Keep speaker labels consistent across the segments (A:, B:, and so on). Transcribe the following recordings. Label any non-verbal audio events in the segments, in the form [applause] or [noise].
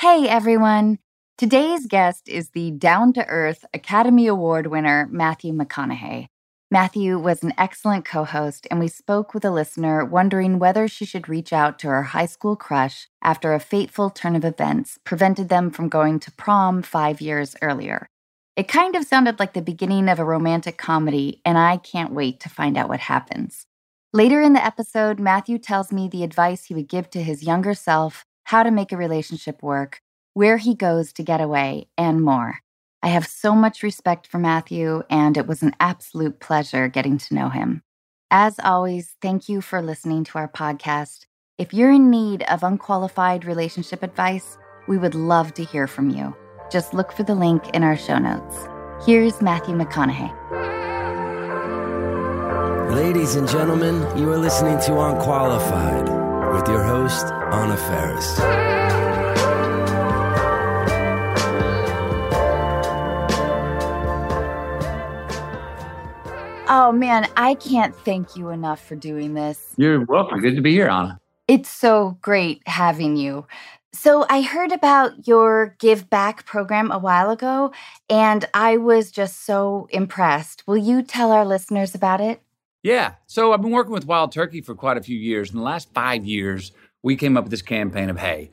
A: Hey, everyone. Today's guest is the down to earth Academy Award winner, Matthew McConaughey. Matthew was an excellent co host, and we spoke with a listener wondering whether she should reach out to her high school crush after a fateful turn of events prevented them from going to prom five years earlier. It kind of sounded like the beginning of a romantic comedy, and I can't wait to find out what happens. Later in the episode, Matthew tells me the advice he would give to his younger self, how to make a relationship work, where he goes to get away, and more. I have so much respect for Matthew, and it was an absolute pleasure getting to know him. As always, thank you for listening to our podcast. If you're in need of unqualified relationship advice, we would love to hear from you. Just look for the link in our show notes. Here's Matthew McConaughey.
B: Ladies and gentlemen, you are listening to Unqualified with your host, Anna Faris.
A: Oh man, I can't thank you enough for doing this.
C: You're welcome. Good to be here, Anna.
A: It's so great having you. So, I heard about your Give Back program a while ago, and I was just so impressed. Will you tell our listeners about it?
C: Yeah. So, I've been working with Wild Turkey for quite a few years. In the last five years, we came up with this campaign of hey,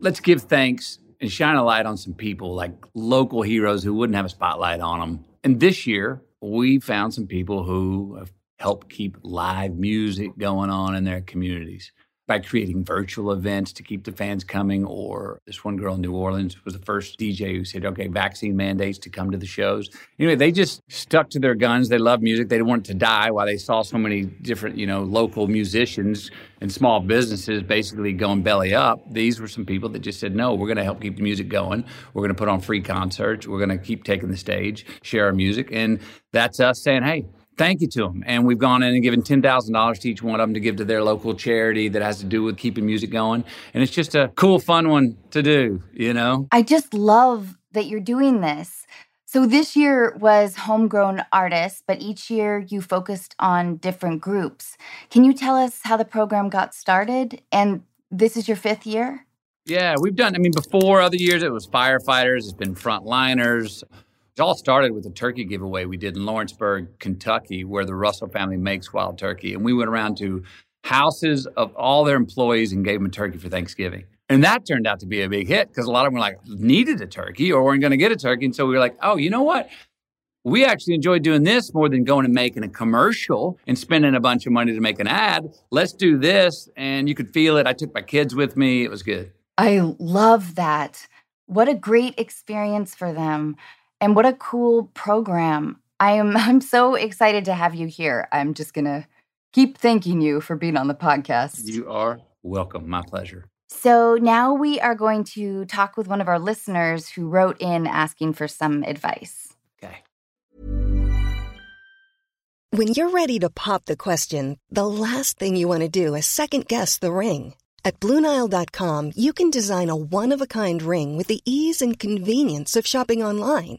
C: let's give thanks and shine a light on some people like local heroes who wouldn't have a spotlight on them. And this year, we found some people who have helped keep live music going on in their communities by creating virtual events to keep the fans coming. Or this one girl in New Orleans was the first DJ who said, okay, vaccine mandates to come to the shows. Anyway, they just stuck to their guns. They love music. They didn't want it to die while they saw so many different, you know, local musicians and small businesses basically going belly up. These were some people that just said, no, we're going to help keep the music going. We're going to put on free concerts. We're going to keep taking the stage, share our music. And that's us saying, hey, thank you to them. And we've gone in and given $10,000 to each one of them to give to their local charity that has to do with keeping music going. And it's just a cool, fun one to do, you know?
A: I just love that you're doing this. So this year was homegrown artists, but each year you focused on different groups. Can you tell us how the program got started? And this is your fifth year?
C: Yeah, we've done, I mean, before other years, it was firefighters, it's been frontliners. It all started with a turkey giveaway we did in Lawrenceburg, Kentucky, where the Russell family makes wild turkey. And we went around to houses of all their employees and gave them a turkey for Thanksgiving. And that turned out to be a big hit because a lot of them were like, needed a turkey or weren't going to get a turkey. And so we were like, oh, you know what? We actually enjoy doing this more than going and making a commercial and spending a bunch of money to make an ad. Let's do this. And you could feel it. I took my kids with me. It was good.
A: I love that. What a great experience for them. And what a cool program. I am [laughs] I'm so excited to have you here. I'm just going to keep thanking you for being on the podcast.
C: You are welcome. My pleasure.
A: So now we are going to talk with one of our listeners who wrote in asking for some advice.
C: Okay.
D: When you're ready to pop the question, the last thing you want to do is second guess the ring. At Bluenile.com, you can design a one of a kind ring with the ease and convenience of shopping online.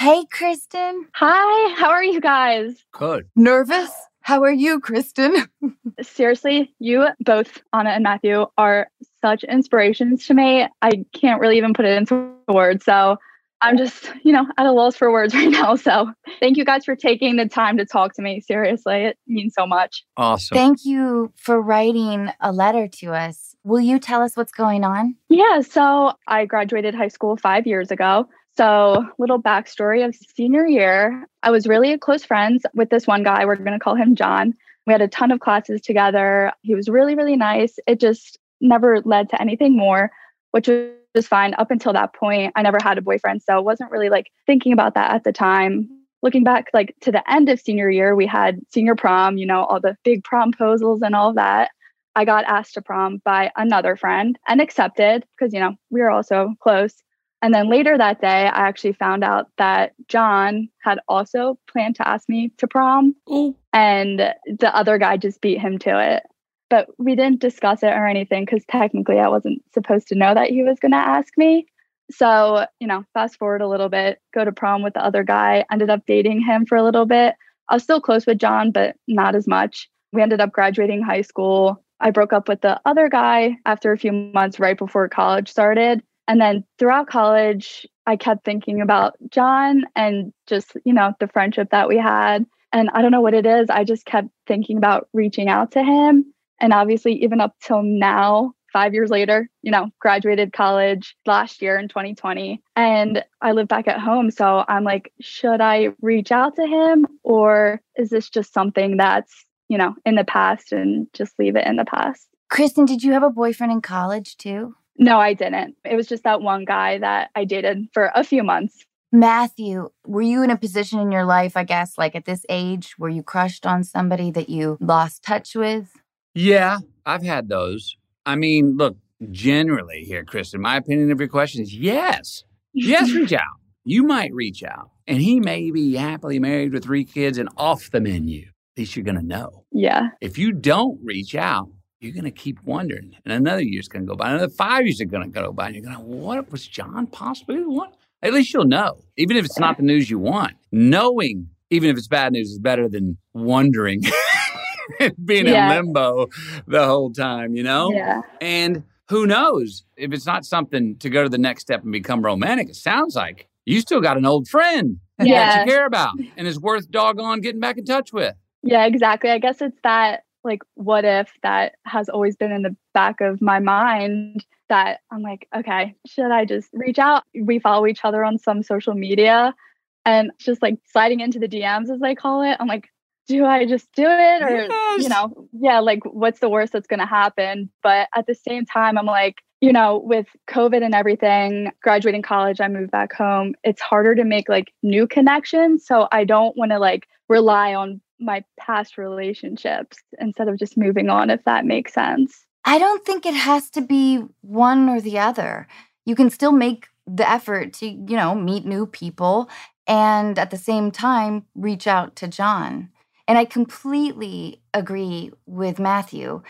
A: Hey, Kristen.
E: Hi, how are you guys?
C: Good.
A: Nervous? How are you, Kristen? [laughs]
E: Seriously, you both, Anna and Matthew, are such inspirations to me. I can't really even put it into words. So I'm just, you know, at a loss for words [laughs] right now. So thank you guys for taking the time to talk to me. Seriously, it means so much.
C: Awesome.
A: Thank you for writing a letter to us. Will you tell us what's going on?
E: Yeah, so I graduated high school five years ago. So, little backstory of senior year, I was really close friends with this one guy. We're going to call him John. We had a ton of classes together. He was really, really nice. It just never led to anything more, which was fine up until that point. I never had a boyfriend, so I wasn't really like thinking about that at the time. Looking back, like to the end of senior year, we had senior prom, you know, all the big promposals and all that. I got asked to prom by another friend and accepted because, you know, we were also close. And then later that day, I actually found out that John had also planned to ask me to prom.
C: Ooh.
E: And the other guy just beat him to it. But we didn't discuss it or anything because technically I wasn't supposed to know that he was going to ask me. So, you know, fast forward a little bit, go to prom with the other guy, ended up dating him for a little bit. I was still close with John, but not as much. We ended up graduating high school. I broke up with the other guy after a few months right before college started. And then throughout college, I kept thinking about John and just, you know, the friendship that we had. And I don't know what it is. I just kept thinking about reaching out to him. And obviously, even up till now, five years later, you know, graduated college last year in 2020, and I live back at home. So I'm like, should I reach out to him or is this just something that's, you know, in the past and just leave it in the past?
A: Kristen, did you have a boyfriend in college too?
E: No, I didn't. It was just that one guy that I dated for a few months.
A: Matthew, were you in a position in your life, I guess, like at this age where you crushed on somebody that you lost touch with?
C: Yeah, I've had those. I mean, look, generally here, Kristen, my opinion of your question is yes. Yes, [laughs] reach out. You might reach out. And he may be happily married with three kids and off the menu. At least you're going to know.
E: Yeah.
C: If you don't reach out, you're going to keep wondering. And another year's going to go by. Another five years are going to go by. And you're going to, what was John possibly what? At least you'll know, even if it's not the news you want. Knowing, even if it's bad news, is better than wondering. [laughs] being
E: Yeah.
C: in limbo the whole time, you know?
E: Yeah.
C: And who knows if it's not something to go to the next step and become romantic. It sounds like you still got an old friend that
E: Yeah.
C: you care about and is worth doggone getting back in touch with.
E: Yeah, exactly. I guess it's that like what if that has always been in the back of my mind that I'm like, okay, should I just reach out? We follow each other on some social media and just like sliding into the DMs as they call it. I'm like, do I just do it or
C: Yes.
E: you know, yeah, like what's the worst that's going to happen? But at the same time, I'm like, you know, with COVID and everything, graduating college, I moved back home. It's harder to make like new connections. So I don't want to like rely on my past relationships instead of just moving on, if that makes sense.
A: I don't think it has to be one or the other. You can still make the effort to, you know, meet new people and at the same time reach out to John. And I completely agree with Matthew.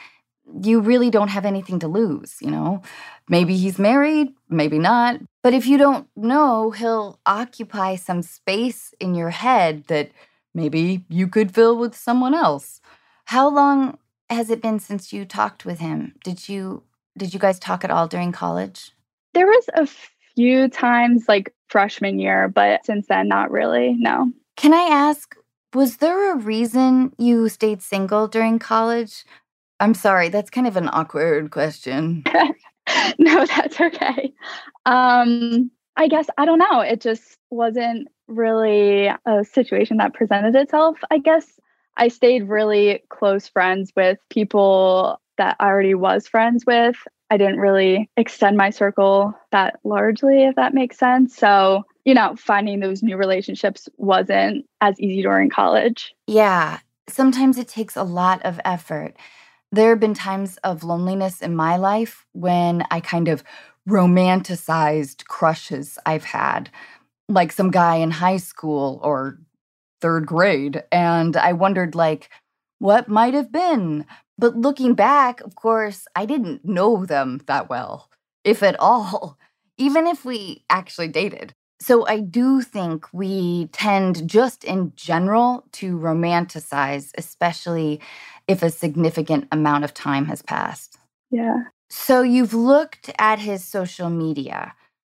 A: You really don't have anything to lose, you know? Maybe he's married, maybe not. But if you don't know, he'll occupy some space in your head that maybe you could fill with someone else. How long has it been since you talked with him? Did you did you guys talk at all during college?
E: There was a few times like freshman year, but since then, not really. No.
A: Can I ask, was there a reason you stayed single during college? I'm sorry, that's kind of an awkward question. [laughs]
E: no, that's okay. Um, I guess I don't know. It just wasn't really a situation that presented itself. I guess I stayed really close friends with people that I already was friends with. I didn't really extend my circle that largely, if that makes sense. So, you know, finding those new relationships wasn't as easy during college.
A: Yeah, sometimes it takes a lot of effort. There have been times of loneliness in my life when I kind of romanticized crushes I've had, like some guy in high school or third grade. And I wondered, like, what might have been. But looking back, of course, I didn't know them that well, if at all, [laughs] even if we actually dated. So I do think we tend, just in general, to romanticize, especially if a significant amount of time has passed.
E: Yeah.
A: So you've looked at his social media,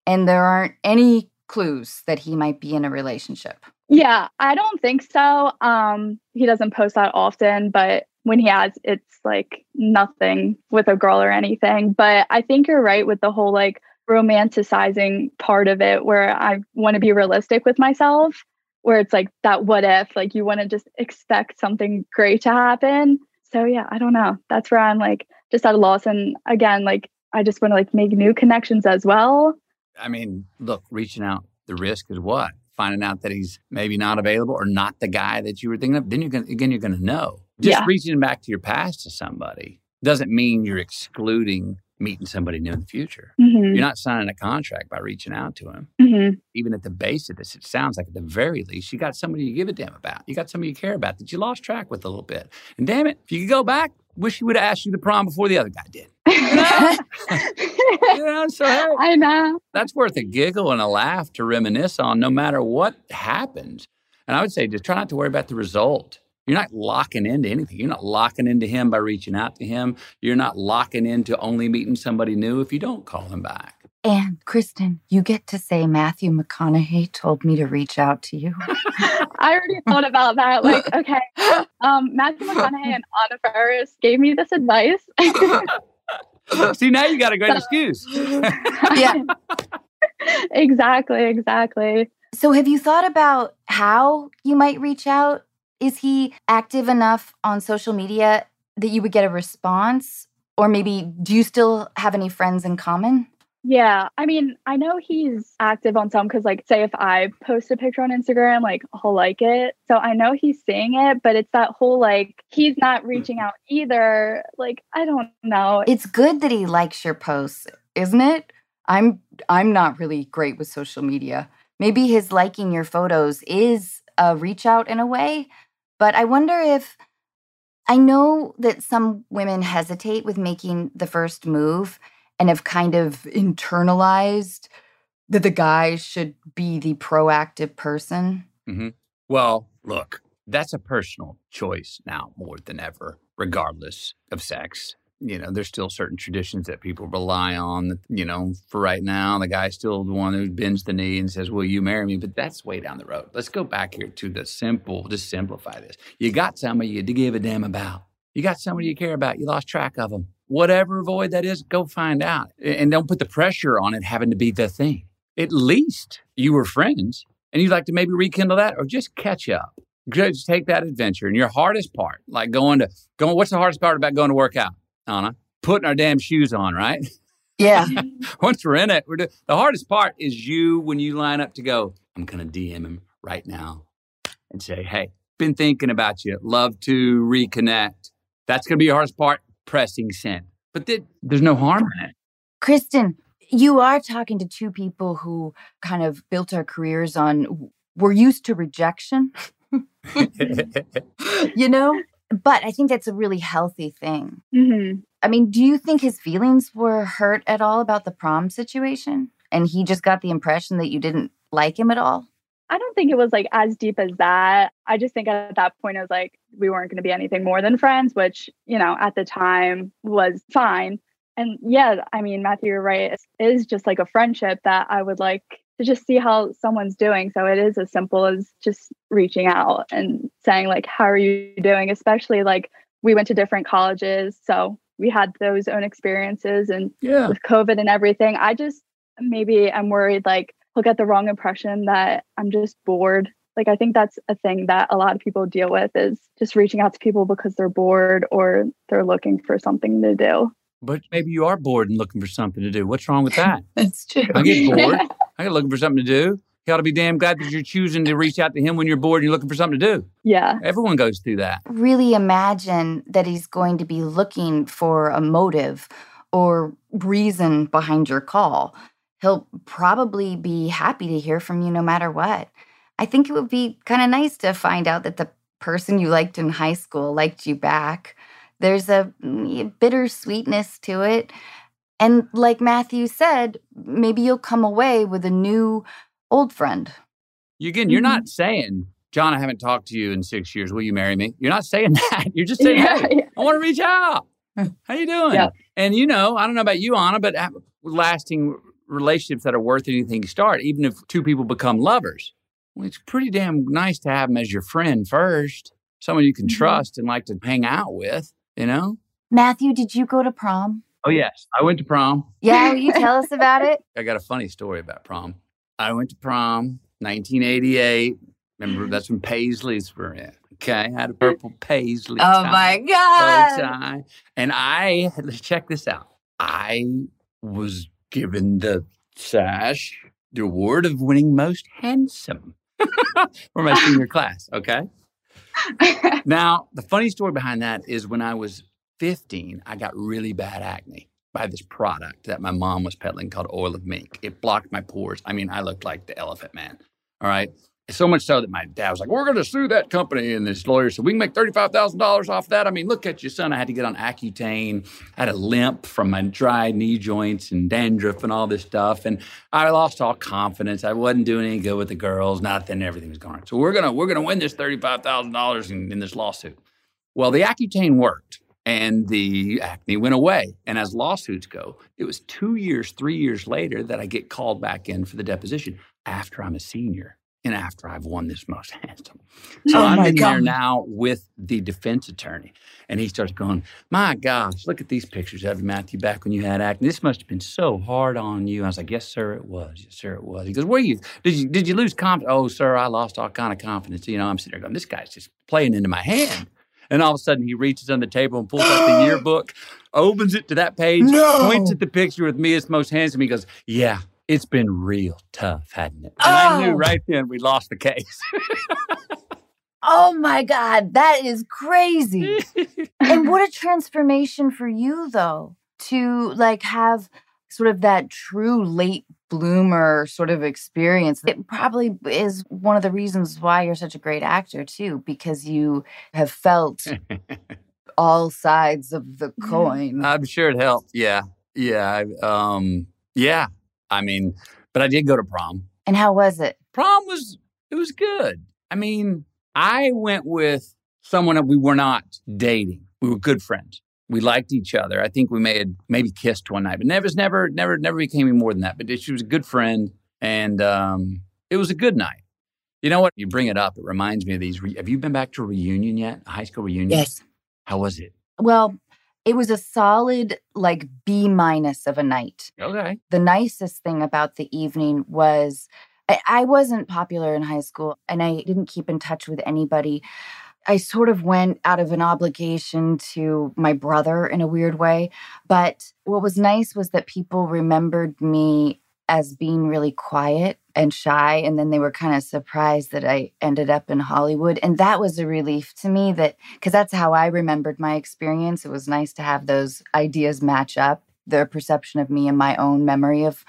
A: and there aren't any clues that he might be in a relationship.
E: Yeah, I don't think so. Um, he doesn't post that often, but when he has, it's like nothing with a girl or anything. But I think you're right with the whole like romanticizing part of it where I want to be realistic with myself, where it's like that what if, like you want to just expect something great to happen. So yeah, I don't know. That's where I'm like just at a loss. And again, like I just want to like make new connections as well.
C: I mean, look, reaching out, the risk is what? Finding out that he's maybe not available or not the guy that you were thinking of. Then you're going to, again, you're going to know. Just
E: Yeah.
C: reaching back to your past to somebody doesn't mean you're excluding meeting somebody new in the future.
E: hmm
C: You're not signing a contract by reaching out to him.
E: hmm
C: Even at the base of this, it sounds like at the very least, you got somebody you give a damn about. You got somebody you care about that you lost track with a little bit. And damn it, if you could go back, wish you would have asked you the prom before the other guy did. [laughs] [laughs] You know, so hey,
E: I know.
C: that's worth a giggle and a laugh to reminisce on no matter what happens. And I would say just try not to worry about the result. You're not locking into anything. You're not locking into him by reaching out to him. You're not locking into only meeting somebody new if you don't call him back.
A: And Kristen, you get to say Matthew McConaughey told me to reach out to you. [laughs]
E: I already thought about that. Like, okay, um, Matthew McConaughey and Anna Faris gave me this advice. [laughs]
C: See, now you got a great
E: So-
C: excuse. [laughs]
A: Yeah.
E: exactly, exactly.
A: So, have you thought about how you might reach out? Is he active enough on social media that you would get a response? Or maybe do you still have any friends in common?
E: Yeah, I mean, I know he's active on some because, like, say if I post a picture on Instagram, like he'll like it. So I know he's seeing it, but it's that whole like he's not reaching out either. Like, I don't know.
A: It's good that he likes your posts, isn't it? I'm I'm not really great with social media. Maybe his liking your photos is a reach out in a way, but I wonder if I know that some women hesitate with making the first move and have kind of internalized that the guy should be the proactive person. Mm-hmm.
C: Well, look, that's a personal choice now more than ever, regardless of sex. You know, there's still certain traditions that people rely on. You know, for right now, the guy's still the one who bends the knee and says, Will you marry me? But that's way down the road. Let's go back here to the simple, just simplify this. You got somebody you give a damn about. You got somebody you care about. You lost track of them. Whatever void that is, go find out. And don't put the pressure on it having to be the thing. At least you were friends and you'd like to maybe rekindle that or just catch up. Just take that adventure. And your hardest part, like going to going, what's the hardest part about going to work out, Anna? Putting our damn shoes on, right?
A: Yeah. [laughs]
C: Once we're in it, we're do- the hardest part is you when you line up to go. I'm gonna DM him right now and say, "Hey, been thinking about you. Love to reconnect." That's gonna be your hardest part. Pressing send, but th- there's no harm in it.
A: Kristen, you are talking to two people who kind of built our careers on we're used to rejection, [laughs] [laughs] you know? But I think that's a really healthy thing.
E: hmm
A: I mean, do you think his feelings were hurt at all about the prom situation? And he just got the impression that you didn't like him at all?
E: I don't think it was like as deep as that. I just think at that point I was like we weren't going to be anything more than friends, which, you know, at the time was fine. And yeah, I mean, Matthew, you're right. It is just like a friendship that I would like to just see how someone's doing. So it is as simple as just reaching out and saying, like, how are you doing? Especially like we went to different colleges. So we had those own experiences and
C: Yeah.
E: with COVID and everything. I just maybe I'm worried like he'll get the wrong impression that I'm just bored. Like I think that's a thing that a lot of people deal with is just reaching out to people because they're bored or they're looking for something to do.
C: But maybe you are bored and looking for something to do. What's wrong with that? [laughs]
A: That's true.
C: I get bored. [laughs] I get looking for something to do. You ought to be damn glad that you're choosing to reach out to him when you're bored and you're looking for something to do.
E: yeah.
C: Everyone goes through that.
A: really imagine that he's going to be looking for a motive or reason behind your call. He'll probably be happy to hear from you no matter what. I think it would be kind of nice to find out that the person you liked in high school liked you back. There's a mm, bittersweetness to it. And like Matthew said, maybe you'll come away with a new old friend.
C: You, again, you're
E: Mhm.
C: not saying, John, I haven't talked to you in six years. Will you marry me? You're not saying [laughs] that. You're just saying,
E: Yeah,
C: hey,
E: yeah.
C: I want to reach out. How you doing?
E: Yeah.
C: And you know, I don't know about you, Anna, but lasting relationships that are worth anything start, even if two people become lovers. Well, it's pretty damn nice to have them as your friend first, someone you can
E: Mhm.
C: trust and like to hang out with. You know?
A: Matthew, did you go to prom?
C: Oh yes, I went to prom.
A: Yeah, will you tell us about it? [laughs]
C: I got a funny story about prom. I went to prom, 1988. Remember, that's when Paisleys were in. Okay, I had a purple Paisley.
A: Oh
C: tie,
A: my God.
C: tie. And I, let's check this out. I was given the sash, the award of winning most handsome [laughs] for my senior class. Okay. [laughs] Now, the funny story behind that is when I was 15, I got really bad acne by this product that my mom was peddling called oil of mink. It blocked my pores. I mean, I looked like the elephant man. All right. So much so that my dad was like, We're going to sue that company. And this lawyer said, We can make $35,000 off that. I mean, look at you, son. I had to get on Accutane. I had a limp from my dry knee joints and dandruff and all this stuff. And I lost all confidence. I wasn't doing any good with the girls. Nothing. Everything was gone. So we're going to we're gonna win this $35,000 in, in this lawsuit. Well, the Accutane worked and the acne went away. And as lawsuits go, it was two years, three years later that I get called back in for the deposition after I'm a senior and after I've won this most [laughs] handsome. So
A: Oh
C: I'm in there now with the defense attorney. And he starts going, My gosh, look at these pictures of you, Matthew, back when you had acne. This must have been so hard on you. I was like, Yes, sir, it was. Yes, sir, it was. He goes, Where you did you did you lose confidence? Oh, sir, I lost all kind of confidence. You know, I'm sitting there going, This guy's just playing into my hand. And all of a sudden he reaches on the table and pulls out the [gasps] yearbook, opens it to that page,
A: No.
C: points at the picture with me as most handsome. He goes, Yeah, it's been real tough, hadn't it? And I knew
A: Oh.
C: right then we lost the case. [laughs]
A: Oh my God, that is crazy. [laughs] and what a transformation for you, though, to like have sort of that true late bloomer sort of experience. It probably is one of the reasons why you're such a great actor, too, because you have felt [laughs] all sides of the coin.
C: I'm sure it helped. Yeah. Yeah. I- Um, yeah. I mean, but I did go to prom.
A: And how was it?
C: Prom was, it was good. I mean, I went with someone that we were not dating. We were good friends. We liked each other. I think we may had maybe kissed one night, but never, never, never, never became any more than that. But she was a good friend, and um, it was a good night. You know what? You bring it up. It reminds me of these. Re- have you been back to a reunion yet? A high school reunion? Yes. How was it?
A: Well, it was a solid like B minus of a night.
C: Okay.
A: the nicest thing about the evening was I, I wasn't popular in high school and I didn't keep in touch with anybody. I sort of went out of an obligation to my brother in a weird way. But what was nice was that people remembered me as being really quiet and shy. And then they were kind of surprised that I ended up in Hollywood. And that was a relief to me that, because that's how I remembered my experience. It was nice to have those ideas match up, their perception of me and my own memory of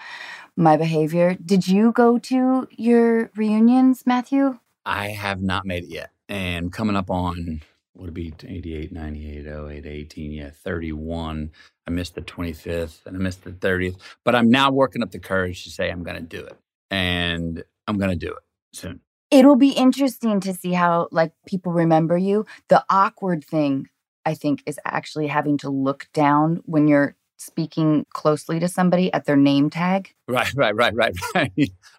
A: my behavior. Did you go to your reunions, Matthew?
C: I have not made it yet. And coming up on, what would it be 88, 98, 08, 18, yeah, 31. I missed the 25th and I missed the 30th. But I'm now working up the courage to say I'm going to do it. And I'm going to do it soon.
A: It'll be interesting to see how like people remember you. The awkward thing I think is actually having to look down when you're speaking closely to somebody at their name tag.
C: Right, right, right, right, [laughs] right.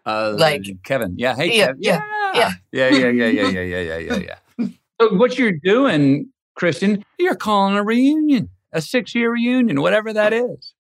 C: Uh,
A: Like-
C: Kevin. Yeah. Hey,
A: Yeah,
C: Kev.
A: yeah,
C: yeah. Yeah, yeah, yeah, yeah, yeah, yeah, yeah, yeah, yeah. [laughs] So what you're doing, Kristen, you're calling a reunion, a six year reunion, whatever that is.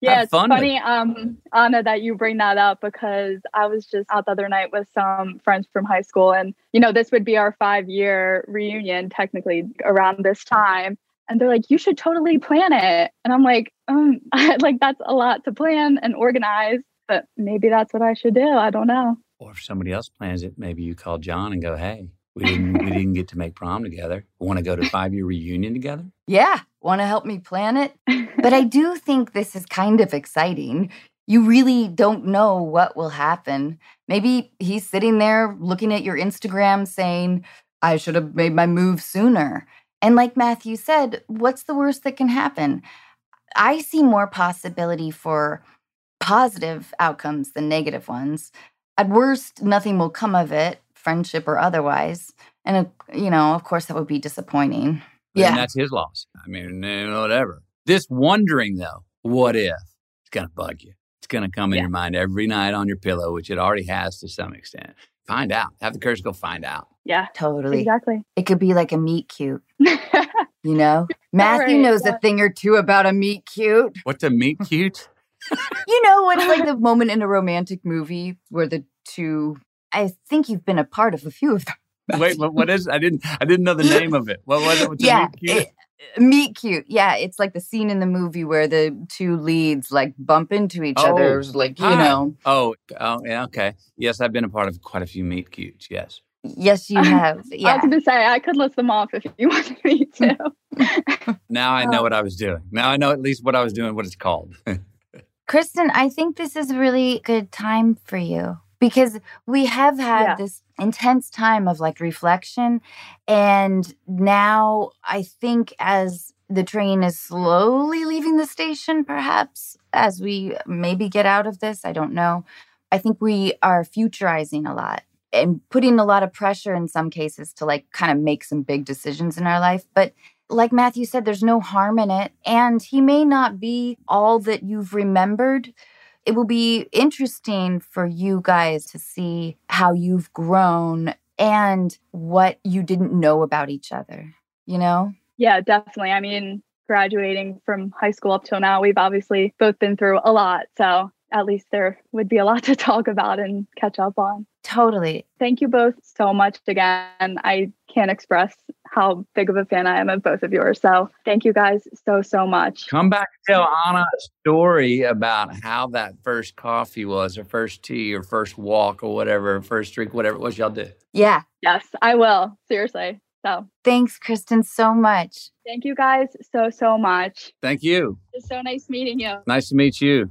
E: Yeah, it's funny, um, Anna, that you bring that up because I was just out the other night with some friends from high school, and you know, this would be our five year reunion, technically around this time. And they're like, "You should totally plan it," and I'm like, um, [laughs] "Like that's a lot to plan and organize, but maybe that's what I should do. I don't know."
C: Or if somebody else plans it, maybe you call John and go, "Hey, we didn't we didn't get to make prom together. Want to go to [laughs] five year reunion together?"
A: Yeah, want to help me plan it? But I do think this is kind of exciting. You really don't know what will happen. Maybe he's sitting there looking at your Instagram saying, I should have made my move sooner. And like Matthew said, what's the worst that can happen? I see more possibility for positive outcomes than negative ones. At worst, nothing will come of it, friendship or otherwise. And, uh, you know, of course, that would be disappointing.
C: And that's his loss. I mean, eh, whatever. This wondering though, what if it's gonna bug you? It's gonna come in
E: Yeah.
C: your mind every night on your pillow, which it already has to some extent. Find out. Have the courage to go find out.
E: Yeah,
A: Totally.
E: exactly.
A: It could be like a meet cute, [laughs] you know? Matthew
E: Right,
A: knows
E: yeah.
A: a thing or two about a meet cute.
C: What's a meet cute?
A: You know, when it's like the moment in a romantic movie where the two, I think you've been a part of a few of them.
C: Wait, [laughs] what, what is? I didn't. I didn't know the name of it. What was it?
A: Yeah.
C: a meet cute?
A: it- meet cute. Yeah. It's like the scene in the movie where the two leads like bump into each
C: Oh.
A: other. Like, you
C: Ah.
A: know.
C: Oh, oh, yeah, okay. Yes, I've been a part of quite a few meet cutes. Yes.
A: Yes, you [laughs] have. Yeah.
E: I was going to say, I could list them off if you [laughs] wanted me to.
C: now I know what I was doing. Now I know at least what I was doing, what it's called.
A: Kristen, I think this is a really good time for you because we have had
E: Yeah.
A: this intense time of like reflection. And now I think as the train is slowly leaving the station, perhaps as we maybe get out of this, I don't know. I think we are futurizing a lot and putting a lot of pressure in some cases to like kind of make some big decisions in our life. But like Matthew said, there's no harm in it. And he may not be all that you've remembered. It will be interesting for you guys to see how you've grown and what you didn't know about each other, you know?
E: yeah, definitely. I mean, graduating from high school up till now, we've obviously both been through a lot. So at least there would be a lot to talk about and catch up on.
A: Totally.
E: Thank you both so much again. I can't express how big of a fan I am of both of yours. So thank you guys so, so much.
C: Come back and tell Anna a story about how that first coffee was, or first tea, or first walk, or whatever, first drink, whatever it was y'all did.
A: Yeah.
E: Yes, I will. Seriously. So
A: Thanks, Kristen, so much.
E: thank you guys so, so much.
C: Thank you.
E: It's so nice meeting you.
C: Nice to meet you.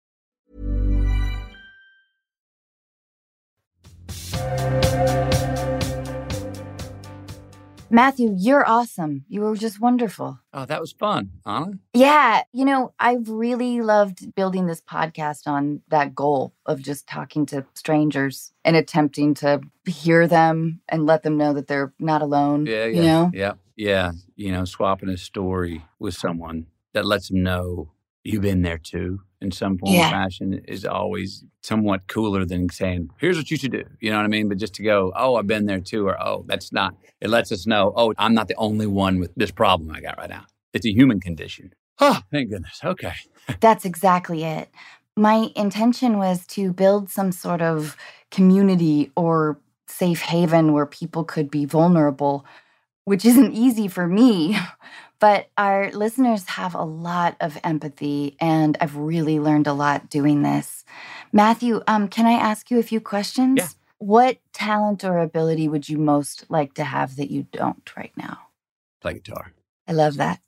A: Matthew, you're awesome. You were just wonderful.
C: Oh, that was fun, Anna.
A: Yeah, you know, I've really loved building this podcast on that goal of just talking to strangers and attempting to hear them and let them know that they're not alone.
C: Yeah, yeah,
A: You know?
C: yeah, yeah. You know, swapping a story with someone that lets them know you've been there too in some form
A: Yeah.
C: or fashion is always somewhat cooler than saying, "Here's what you should do." You know what I mean? But just to go, "Oh, I've been there too," or "Oh, that's not." It lets us know, "Oh, I'm not the only one with this problem I got right now. It's a human condition." Oh, thank goodness. Okay. [laughs]
A: That's exactly it. My intention was to build some sort of community or safe haven where people could be vulnerable, which isn't easy for me. But our listeners have a lot of empathy, and I've really learned a lot doing this. Matthew, um, can I ask you a few questions?
C: Yeah.
A: What talent or ability would you most like to have that you don't right now?
C: Play guitar.
A: I love that.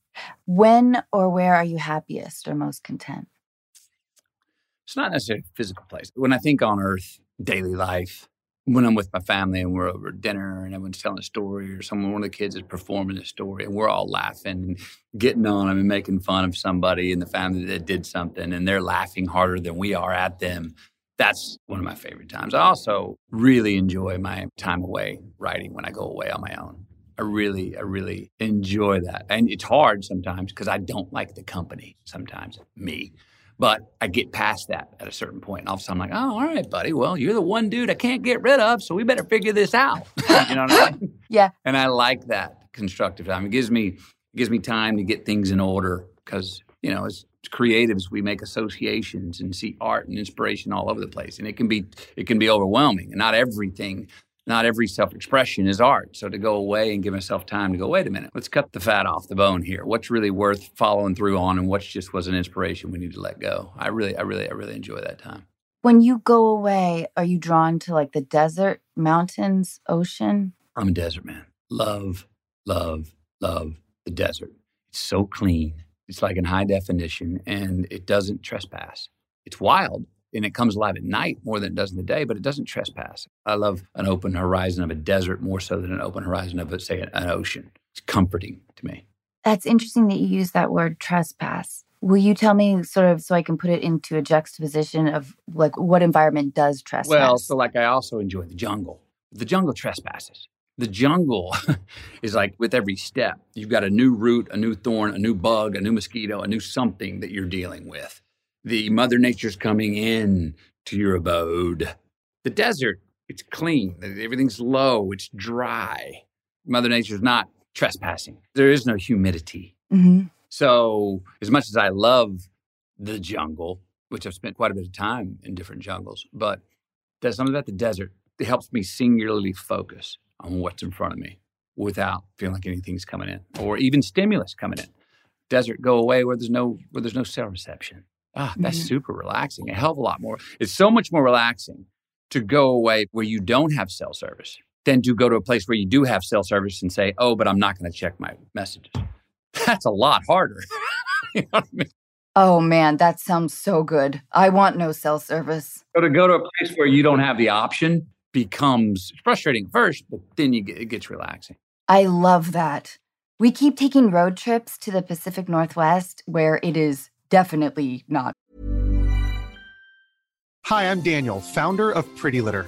A: When or where are you happiest or most content?
C: it's not necessarily a physical place. When I think on earth, daily life, when I'm with my family and we're over dinner and everyone's telling a story or someone, one of the kids is performing a story and we're all laughing and getting on them and making fun of somebody in the family that did something and they're laughing harder than we are at them. That's one of my favorite times. I also really enjoy my time away writing when I go away on my own. I really, I really enjoy that. And it's hard sometimes because I don't like the company sometimes, me. But I get past that at a certain point. And all of a sudden, I'm like, oh, all right, buddy. Well, you're the one dude I can't get rid of. So we better figure this out. [laughs] you know what I mean?
A: Yeah.
C: And I like that constructive time. It gives me, it gives me time to get things in order because, you know, as creatives, we make associations and see art and inspiration all over the place. And it can be, it can be overwhelming. And not everything not every self-expression is art. So to go away and give myself time to go, wait a minute, let's cut the fat off the bone here. What's really worth following through on and what's just was an inspiration we need to let go. I really, I really, I really enjoy that time.
A: When you go away, are you drawn to like the desert, mountains, ocean?
C: I'm a desert man. Love, love, love the desert. It's so clean. It's like in high definition and it doesn't trespass. It's wild and it comes alive at night more than it does in the day, but it doesn't trespass. I love an open horizon of a desert more so than an open horizon of, say, an ocean. It's comforting to me.
A: That's interesting that you use that word trespass. Will you tell me sort of so I can put it into a juxtaposition of like what environment does trespass?
C: Well, so like I also enjoy the jungle. The jungle trespasses. The jungle [laughs] is like with every step, you've got a new root, a new thorn, a new bug, a new mosquito, a new something that you're dealing with. The Mother Nature's coming in to your abode. The desert, it's clean. Everything's low. It's dry. Mother Nature's not trespassing. There is no humidity.
A: Mhm.
C: So, as much as I love the jungle, which I've spent quite a bit of time in different jungles, but there's something about the desert that helps me singularly focus on what's in front of me without feeling like anything's coming in or even stimulus coming in. Desert go away where there's no where there's no cell reception. Ah, that's
A: Mhm.
C: super relaxing. A hell of a lot more. It's so much more relaxing to go away where you don't have cell service than to go to a place where you do have cell service and say, "Oh, but I'm not going to check my messages." [laughs] That's a lot harder. [laughs] you know I mean?
A: Oh man, that sounds so good. I want no cell service.
C: So to go to a place where you don't have the option becomes frustrating first, but then you get, it gets relaxing.
A: I love that. We keep taking road trips to the Pacific Northwest where it is definitely not.
F: Hi, I'm Daniel, founder of Pretty Litter.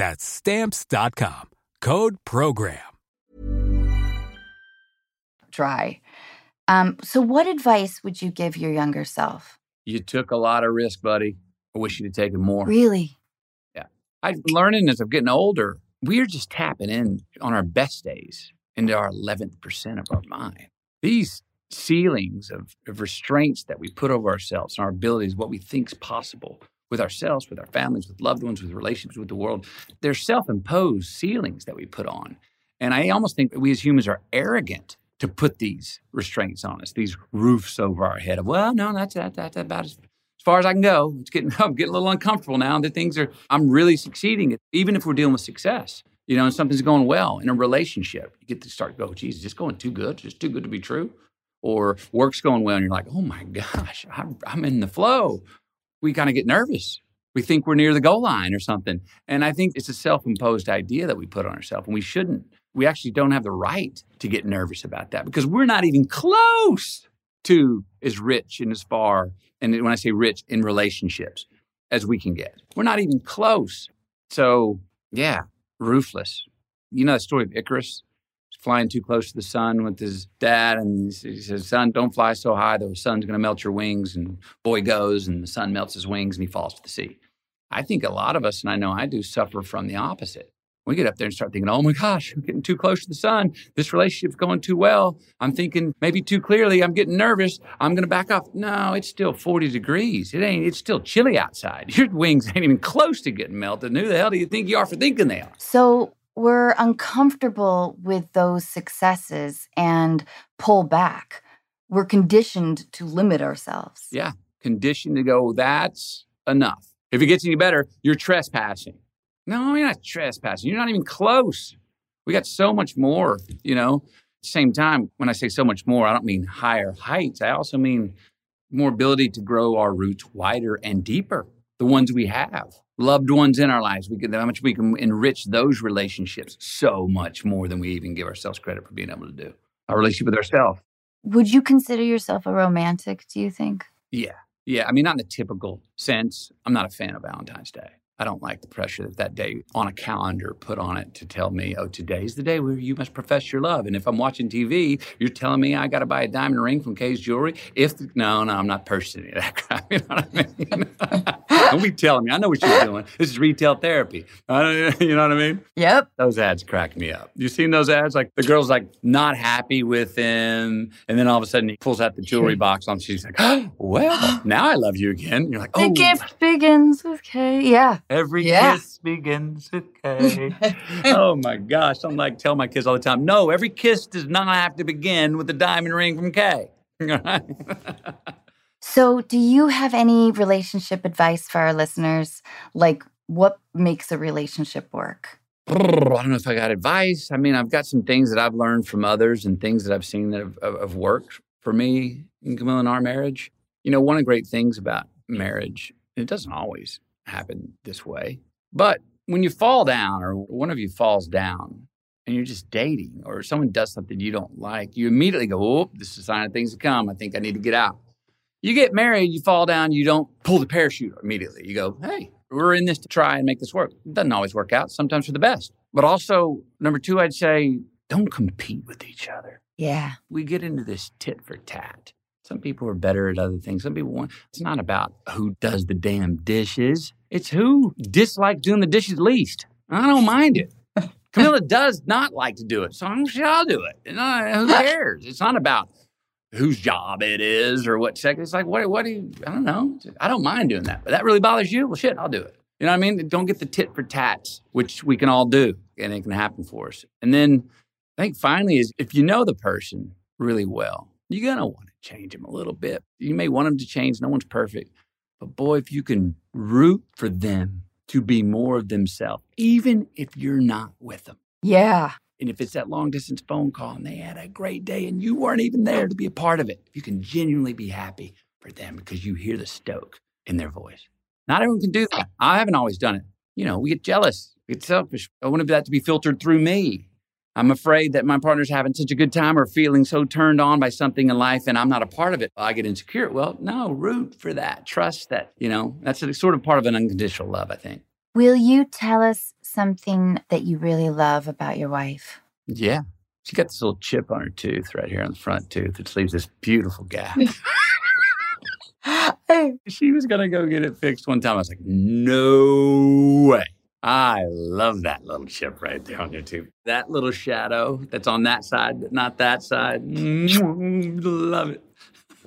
G: That's stamps.com. Code program.
A: dry. Um, so, what advice would you give your younger self?
C: You took a lot of risk, buddy. I wish you'd have taken more.
A: Really? Yeah.
C: I'm learning as I'm getting older, we're just tapping in on our best days into our 11th percent of our mind. These ceilings of, of restraints that we put over ourselves and our abilities, what we think's possible with ourselves, with our families, with loved ones, with relationships with the world, they're self-imposed ceilings that we put on. And I almost think that we as humans are arrogant to put these restraints on us, these roofs over our head of, well, no, that's, that, that's about as as far as I can go. It's getting [laughs] I'm getting a little uncomfortable now that things are I'm really succeeding. Even if we're dealing with success, you know, and something's going well in a relationship, you get to start go, geez, is this going too good? Just too good to be true? Or work's going well, and you're like, oh my [laughs] gosh, I'm, I'm in the flow. We kind of get nervous. We think we're near the goal line or something. And I think it's a self-imposed idea that we put on ourselves, and we shouldn't. We actually don't have the right to get nervous about that because we're not even close to as rich and as far, and when I say rich, in relationships as we can get. We're not even close. So, yeah, ruthless. You know the story of Icarus? Flying too close to the sun with his dad, and he says, Son, don't fly so high. The sun's going to melt your wings. And boy goes, and the sun melts his wings, and he falls to the sea. I think a lot of us, and I know I do, suffer from the opposite. We get up there and start thinking, oh my gosh, I'm getting too close to the sun. This relationship's going too well. I'm thinking maybe too clearly. I'm getting nervous. I'm going to back off. No, it's still 40 degrees. It ain't, it's still chilly outside. [laughs] Your wings ain't even close to getting melted. And who the hell do you think you are for thinking they are?
A: So, we're uncomfortable with those successes and pull back. We're conditioned to limit ourselves.
C: Yeah. Conditioned to go, that's enough. If it gets any better, you're trespassing. No, you're not trespassing. You're not even close. We got so much more, you know. Same time, when I say so much more, I don't mean higher heights. I also mean more ability to grow our roots wider and deeper, the ones we have. Loved ones in our lives, we can how much we can enrich those relationships so much more than we even give ourselves credit for being able to do. Our relationship with ourselves.
A: Would you consider yourself a romantic, do you think?
C: Yeah. Yeah. I mean, not in the typical sense. I'm not a fan of Valentine's Day. I don't like the pressure that that day on a calendar put on it to tell me, oh, today's the day where you must profess your love. And if I'm watching TV, you're telling me I got to buy a diamond ring from Kay's Jewelry. If the, no, no, I'm not purchasing [laughs] that crap. You know what I mean? [laughs] don't be telling me. I know what you're doing. This is retail therapy. [laughs] You know what I mean?
A: Yep.
C: Those ads crack me up. You seen those ads? Like the girl's like not happy with him, and then all of a sudden he pulls out the jewelry box on. She's like, oh, [gasps] well, [gasps] now I love you again. You're like, oh,
A: The gift begins with Kay. Yeah.
C: Every
A: Yeah.
C: kiss begins with Kay. [laughs] oh my gosh. I'm like, tell my kids all the time, no, every kiss does not have to begin with a diamond ring from Kay. [laughs]
A: So, do you have any relationship advice for our listeners? Like, what makes a relationship work?
C: I don't know if I got advice. I mean, I've got some things that I've learned from others and things that I've seen that have, have have worked for me and Camila in our marriage. You know, one of the great things about marriage, and it doesn't always happen this way, but when you fall down or one of you falls down and you're just dating or someone does something you don't like, you immediately go, oh, this is a sign of things to come. I think I need to get out. You get married, you fall down, you don't pull the parachute immediately. You go, hey, we're in this to try and make this work. It doesn't always work out, sometimes for the best. But also, number two, I'd say don't compete with each other.
A: Yeah.
C: We get into this tit for tat. Some people are better at other things. Some people want, it's not about who does the damn dishes, it's who dislikes doing the dishes least. I don't mind it. Camila [laughs] does not like to do it, so I'm sure I'll do it. I, who [laughs] cares? It's not about whose job it is or what second. It's like, what, what do you, I don't know. I don't mind doing that. But that really bothers you? Well, shit, I'll do it. You know what I mean? Don't get the tit for tats, which we can all do and it can happen for us. And then I think finally is if you know the person really well, you're going to want to change them a little bit. You may want them to change. No one's perfect. But boy, if you can root for them to be more of themselves, even if you're not with them.
A: Yeah.
C: And if it's that long distance phone call and they had a great day and you weren't even there to be a part of it, you can genuinely be happy for them because you hear the stoke in their voice. Not everyone can do that. I haven't always done it. You know, we get jealous, we get selfish. I want that to be filtered through me. I'm afraid that my partner's having such a good time or feeling so turned on by something in life and I'm not a part of it. I get insecure. Well, no, root for that. Trust that, you know, that's a sort of part of an unconditional love, I think.
A: Will you tell us something that you really love about your wife?
C: Yeah. She got this little chip on her tooth right here on the front tooth, which leaves this beautiful gap. [laughs] she was going to go get it fixed one time. I was like, no way. I love that little chip right there on your tooth. That little shadow that's on that side, but not that side. [laughs] Love it.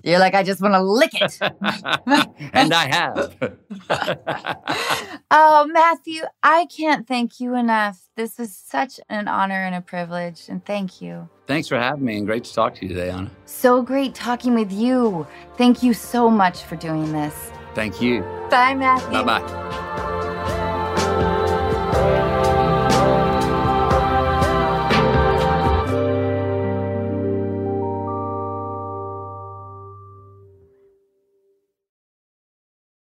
A: You're like, I just want to lick it. [laughs]
C: and I have. [laughs]
A: oh, Matthew, I can't thank you enough. This was such an honor and a privilege, and thank you.
C: Thanks for having me and great to talk to you today, Anna.
A: So great talking with you. Thank you so much for doing this.
C: Thank you.
A: Bye, Matthew.
C: Bye bye.